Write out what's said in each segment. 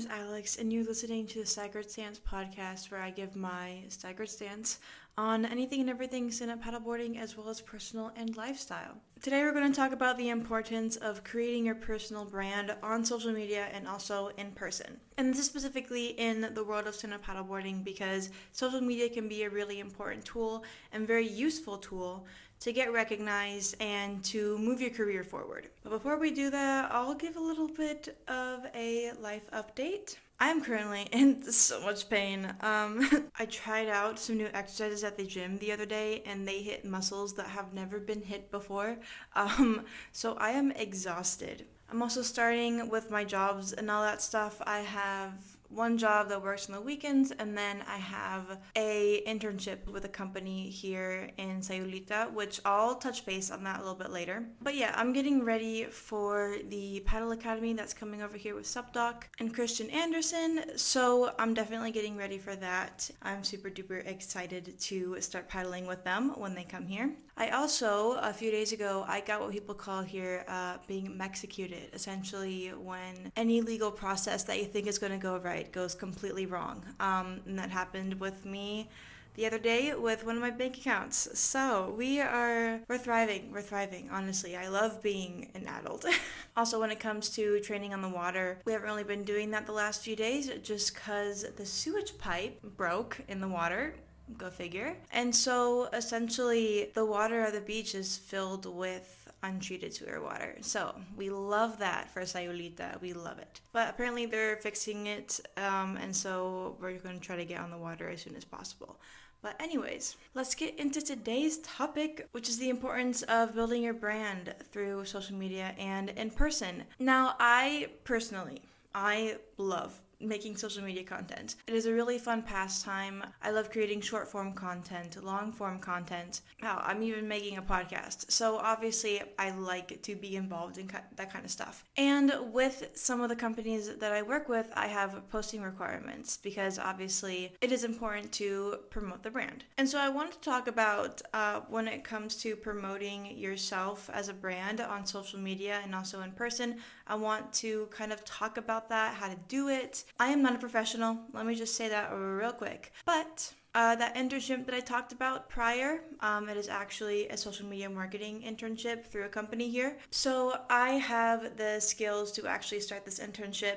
is Alex, and you're listening to the Staggered Stance podcast, where I give my staggered stance on anything and everything stand up paddleboarding as well as personal and lifestyle. Today, we're going to talk about the importance of creating your personal brand on social media and also in person. And this is specifically in the world of stand up paddleboarding because social media can be a really important tool and very useful tool to get recognized and to move your career forward. But before we do that, I'll give a little bit of a life update. I'm currently in so much pain. Um, I tried out some new exercises at the gym the other day and they hit muscles that have never been hit before. Um, so I am exhausted. I'm also starting with my jobs and all that stuff. I have one job that works on the weekends and then I have a internship with a company here in Sayulita which I'll touch base on that a little bit later. But yeah, I'm getting ready for the paddle academy that's coming over here with Subdoc and Christian Anderson, so I'm definitely getting ready for that. I'm super duper excited to start paddling with them when they come here. I also, a few days ago, I got what people call here uh, being executed. Essentially, when any legal process that you think is going to go right goes completely wrong. Um, and that happened with me the other day with one of my bank accounts. So we are, we're thriving. We're thriving, honestly. I love being an adult. also, when it comes to training on the water, we haven't really been doing that the last few days just because the sewage pipe broke in the water Go figure. And so essentially, the water of the beach is filled with untreated sewer water. So we love that for Sayulita. We love it. But apparently, they're fixing it, um, and so we're going to try to get on the water as soon as possible. But, anyways, let's get into today's topic, which is the importance of building your brand through social media and in person. Now, I personally, I love making social media content. It is a really fun pastime. I love creating short form content, long form content. Wow, I'm even making a podcast. So obviously, I like to be involved in that kind of stuff. And with some of the companies that I work with, I have posting requirements because obviously it is important to promote the brand. And so I wanted to talk about uh, when it comes to promoting yourself as a brand on social media and also in person. I want to kind of talk about that, how to do it, I am not a professional. Let me just say that real quick. But uh, that internship that I talked about prior, um, it is actually a social media marketing internship through a company here. So I have the skills to actually start this internship.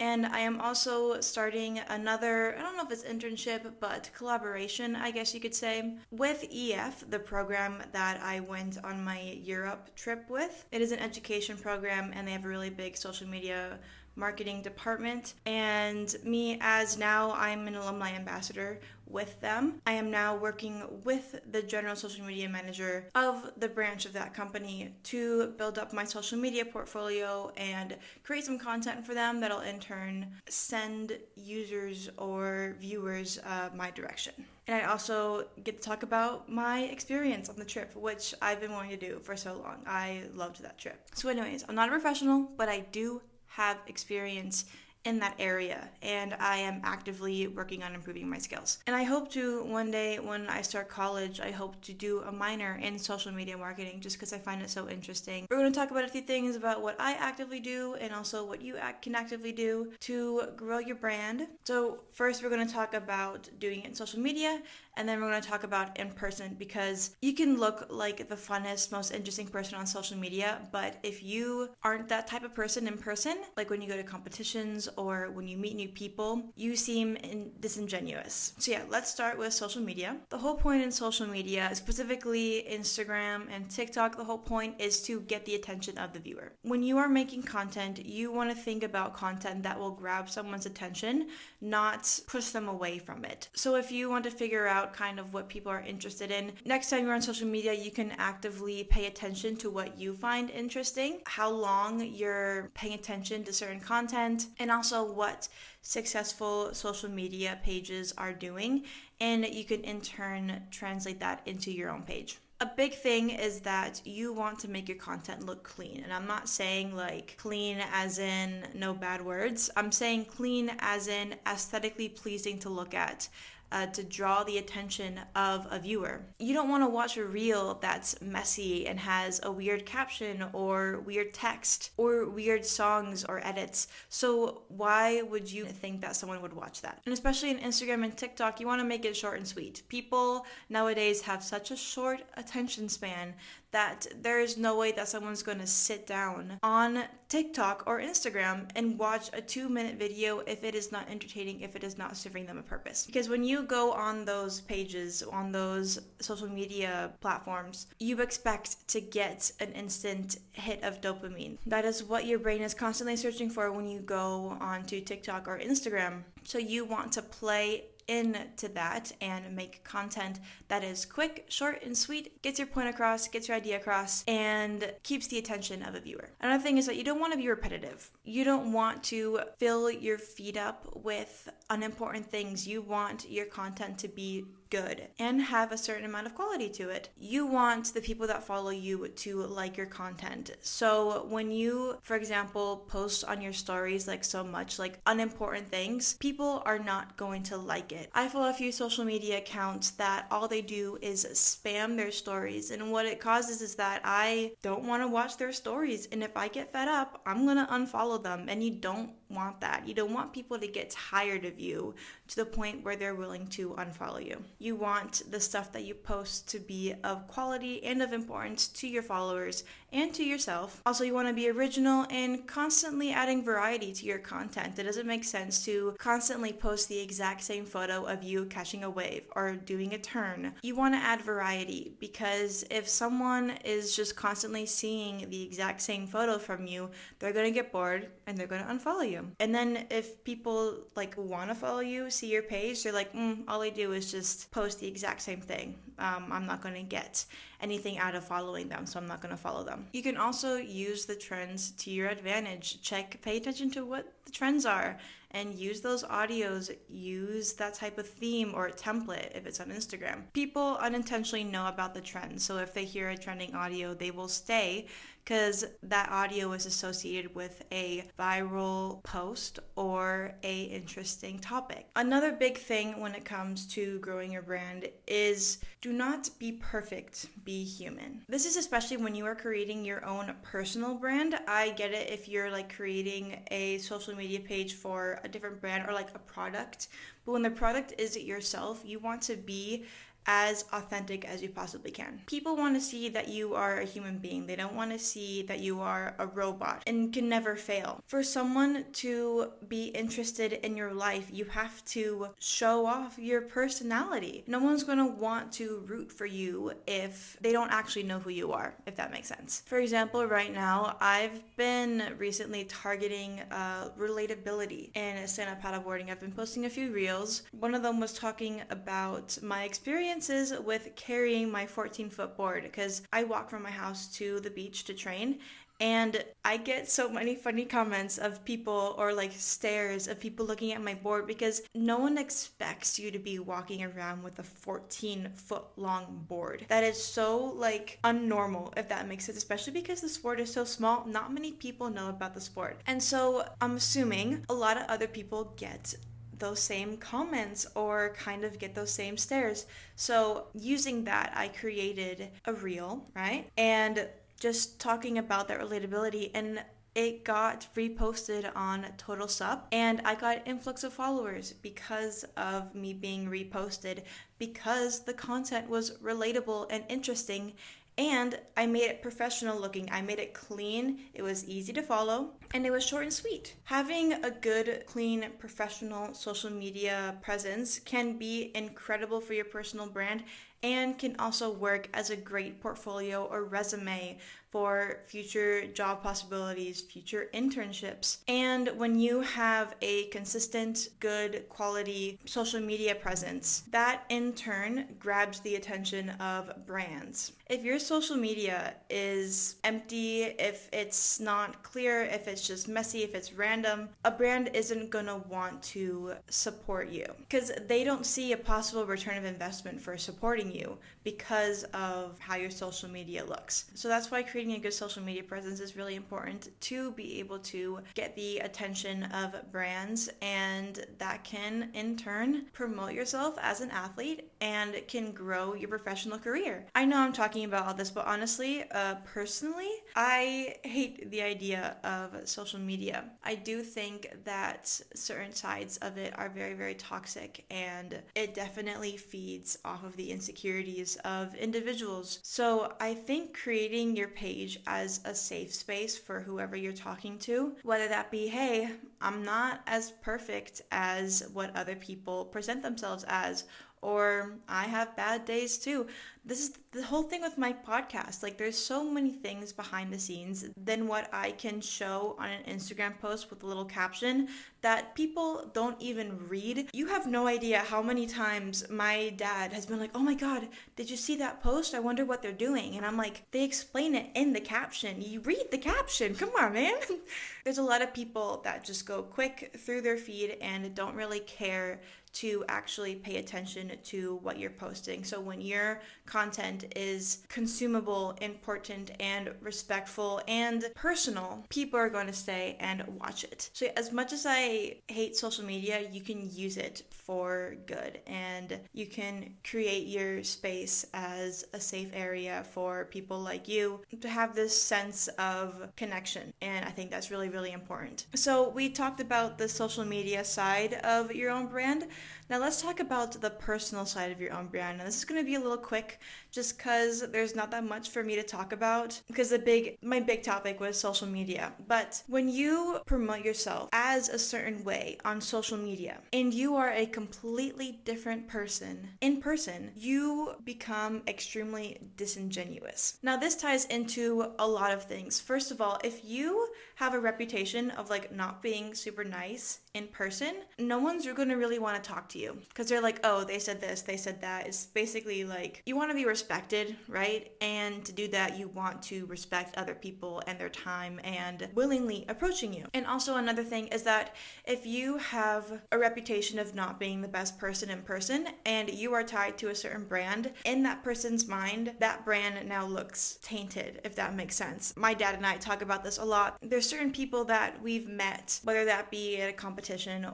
And I am also starting another, I don't know if it's internship, but collaboration, I guess you could say, with EF, the program that I went on my Europe trip with. It is an education program, and they have a really big social media marketing department. And me, as now I'm an alumni ambassador with them, I am now working with the general social media manager of the branch of that company to build up my social media portfolio and create some content for them that'll in turn send users or viewers uh, my direction. And I also get to talk about my experience on the trip, which I've been wanting to do for so long. I loved that trip. So, anyways, I'm not a professional, but I do have experience in that area and I am actively working on improving my skills. And I hope to one day when I start college, I hope to do a minor in social media marketing just because I find it so interesting. We're going to talk about a few things about what I actively do and also what you can actively do to grow your brand. So, first, we're going to talk about doing it in social media and then we're going to talk about in person because you can look like the funnest, most interesting person on social media, but if you aren't that type of person in person, like when you go to competitions or when you meet new people, you seem in- disingenuous. So, yeah, let's start with social media. The whole point in social media, specifically Instagram and TikTok, the whole point is to get the attention of the viewer. When you are making content, you want to think about content that will grab someone's attention, not push them away from it. So, if you want to figure out kind of what people are interested in. Next time you're on social media, you can actively pay attention to what you find interesting, how long you're paying attention to certain content, and also what successful social media pages are doing. And you can in turn translate that into your own page a big thing is that you want to make your content look clean. And I'm not saying like clean as in no bad words. I'm saying clean as in aesthetically pleasing to look at uh, to draw the attention of a viewer. You don't want to watch a reel that's messy and has a weird caption or weird text or weird songs or edits. So, why would you think that someone would watch that? And especially in Instagram and TikTok, you want to make it short and sweet. People nowadays have such a short attention span that there is no way that someone's going to sit down on TikTok or Instagram and watch a two minute video if it is not entertaining, if it is not serving them a purpose. Because when you go on those pages, on those social media platforms, you expect to get an instant hit of dopamine. That is what your brain is constantly searching for when you go onto TikTok or Instagram. So you want to play into that and make content that is quick, short, and sweet, gets your point across, gets your idea across, and keeps the attention of a viewer. Another thing is that you don't want to be repetitive. You don't want to fill your feed up with unimportant things. You want your content to be good and have a certain amount of quality to it. You want the people that follow you to like your content. So when you, for example, post on your stories like so much like unimportant things, people are not going to like it. I follow a few social media accounts that all they do is spam their stories and what it causes is that I don't want to watch their stories and if I get fed up, I'm going to unfollow them and you don't want that. You don't want people to get tired of you to the point where they're willing to unfollow you. You want the stuff that you post to be of quality and of importance to your followers and to yourself. Also, you want to be original and constantly adding variety to your content. It doesn't make sense to constantly post the exact same photo of you catching a wave or doing a turn. You want to add variety because if someone is just constantly seeing the exact same photo from you, they're going to get bored and they're going to unfollow you. And then if people like want to follow you, see your page, they're like, mm, all I do is just post the exact same thing. Um, I'm not going to get anything out of following them, so I'm not going to follow them. You can also use the trends to your advantage. Check, pay attention to what the trends are and use those audios, use that type of theme or template if it's on Instagram. People unintentionally know about the trend, so if they hear a trending audio, they will stay because that audio is associated with a viral post or a interesting topic. Another big thing when it comes to growing your brand is do not be perfect, be human. This is especially when you are creating your own personal brand. I get it if you're like creating a social media page for a different brand or like a product, but when the product is it yourself, you want to be as authentic as you possibly can. People want to see that you are a human being. They don't want to see that you are a robot and can never fail. For someone to be interested in your life, you have to show off your personality. No one's going to want to root for you if they don't actually know who you are, if that makes sense. For example, right now, I've been recently targeting uh, relatability in stand up paddleboarding. I've been posting a few reels. One of them was talking about my experience experiences with carrying my 14 foot board because I walk from my house to the beach to train and I get so many funny comments of people or like stares of people looking at my board because no one expects you to be walking around with a 14 foot long board. That is so like unnormal, if that makes sense, especially because the sport is so small. Not many people know about the sport. And so I'm assuming a lot of other people get those same comments or kind of get those same stares. So, using that, I created a reel, right? And just talking about that relatability and it got reposted on Total Sup and I got influx of followers because of me being reposted because the content was relatable and interesting and I made it professional looking. I made it clean, it was easy to follow, and it was short and sweet. Having a good, clean, professional social media presence can be incredible for your personal brand and can also work as a great portfolio or resume for future job possibilities, future internships. And when you have a consistent, good quality social media presence, that in turn grabs the attention of brands. If your social media is empty, if it's not clear, if it's just messy, if it's random, a brand isn't gonna want to support you because they don't see a possible return of investment for supporting you because of how your social media looks. So that's why creating a good social media presence is really important to be able to get the attention of brands and that can in turn promote yourself as an athlete and can grow your professional career. I know I'm talking about all this, but honestly, uh, personally, I hate the idea of social media. I do think that certain sides of it are very, very toxic and it definitely feeds off of the insecurities of individuals. So I think creating your page as a safe space for whoever you're talking to, whether that be, hey, I'm not as perfect as what other people present themselves as, or I have bad days too this is the whole thing with my podcast. Like, there's so many things behind the scenes than what I can show on an Instagram post with a little caption that people don't even read. You have no idea how many times my dad has been like, Oh my God, did you see that post? I wonder what they're doing. And I'm like, They explain it in the caption. You read the caption. Come on, man. there's a lot of people that just go quick through their feed and don't really care to actually pay attention to what you're posting. So when your content is consumable, important, and respectful and personal, people are going to stay and watch it. So as much as I hate social media, you can use it for good and you can create your space as a safe area for people like you to have this sense of connection. And I think that's really, really important. So we talked about the social media side of your own brand. Now let's talk about the personal side of your own brand. Now this is going to be a little quick just cuz there's not that much for me to talk about because the big my big topic was social media. But when you promote yourself as a certain way on social media and you are a completely different person in person, you become extremely disingenuous. Now this ties into a lot of things. First of all, if you have a reputation of like not being super nice in person, no one's going to really want to talk to you because they're like, oh, they said this, they said that. It's basically like you want to be respected, right? And to do that, you want to respect other people and their time and willingly approaching you. And also, another thing is that if you have a reputation of not being the best person in person and you are tied to a certain brand, in that person's mind, that brand now looks tainted, if that makes sense. My dad and I talk about this a lot. There's certain people that we've met, whether that be at a competition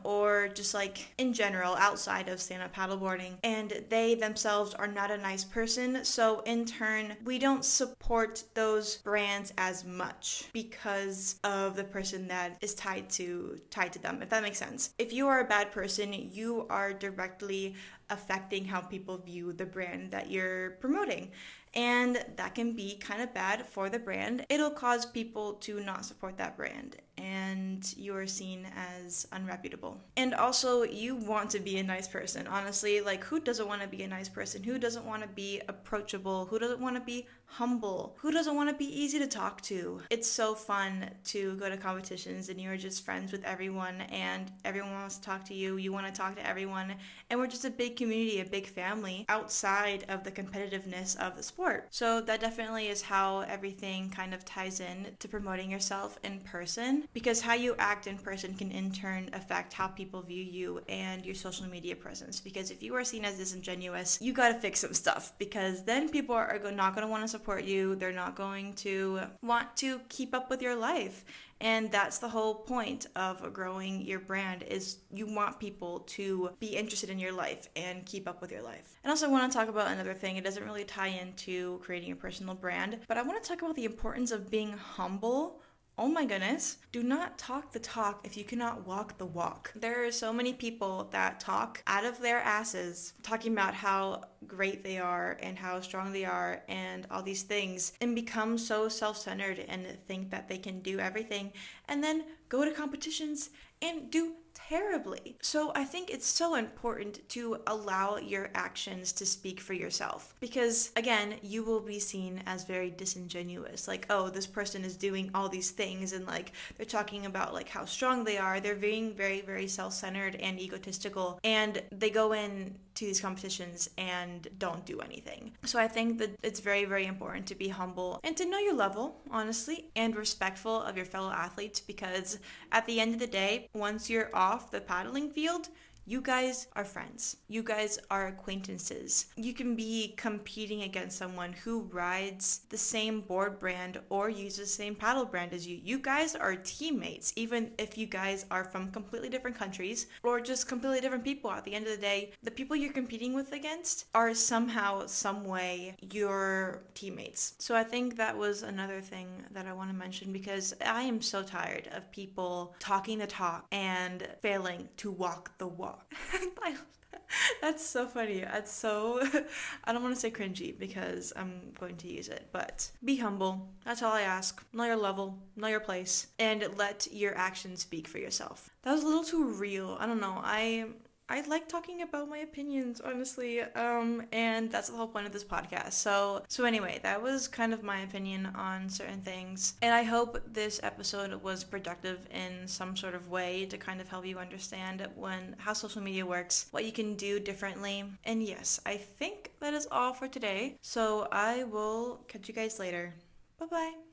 or just like in general outside of stand up paddleboarding, and they themselves are not a nice person. So, in turn, we don't support those brands as much because of the person that is tied to tied to them if that makes sense if you are a bad person you are directly affecting how people view the brand that you're promoting and that can be kind of bad for the brand. It'll cause people to not support that brand and you're seen as unreputable. And also, you want to be a nice person. Honestly, like, who doesn't want to be a nice person? Who doesn't want to be approachable? Who doesn't want to be humble? Who doesn't want to be easy to talk to? It's so fun to go to competitions and you're just friends with everyone and everyone wants to talk to you. You want to talk to everyone. And we're just a big community, a big family outside of the competitiveness of the sport. So that definitely is how everything kind of ties in to promoting yourself in person because how you act in person can in turn affect how people view you and your social media presence. Because if you are seen as disingenuous, you got to fix some stuff because then people are not want to support you. They're not going to want to keep up with your life and that's the whole point of growing your brand is you want people to be interested in your life and keep up with your life and also i want to talk about another thing it doesn't really tie into creating a personal brand but i want to talk about the importance of being humble Oh my goodness, do not talk the talk if you cannot walk the walk. There are so many people that talk out of their asses talking about how great they are and how strong they are and all these things and become so self centered and think that they can do everything and then go to competitions and do terribly. So I think it's so important to allow your actions to speak for yourself because again, you will be seen as very disingenuous. Like, oh, this person is doing all these things and like they're talking about like how strong they are. They're being very very self-centered and egotistical and they go in to these competitions and don't do anything. So I think that it's very, very important to be humble and to know your level, honestly, and respectful of your fellow athletes because at the end of the day, once you're off the paddling field, you guys are friends. You guys are acquaintances. You can be competing against someone who rides the same board brand or uses the same paddle brand as you. You guys are teammates, even if you guys are from completely different countries or just completely different people. At the end of the day, the people you're competing with against are somehow, some way, your teammates. So I think that was another thing that I want to mention because I am so tired of people talking the talk and failing to walk the walk. That's so funny. That's so. I don't want to say cringy because I'm going to use it, but be humble. That's all I ask. Know your level, know your place, and let your actions speak for yourself. That was a little too real. I don't know. I I like talking about my opinions, honestly. Um, and that's the whole point of this podcast. So, so anyway, that was kind of my opinion on certain things. And I hope this episode was productive in some sort of way to kind of help you understand when how social media works, what you can do differently. And yes, I think that is all for today. So I will catch you guys later. Bye bye.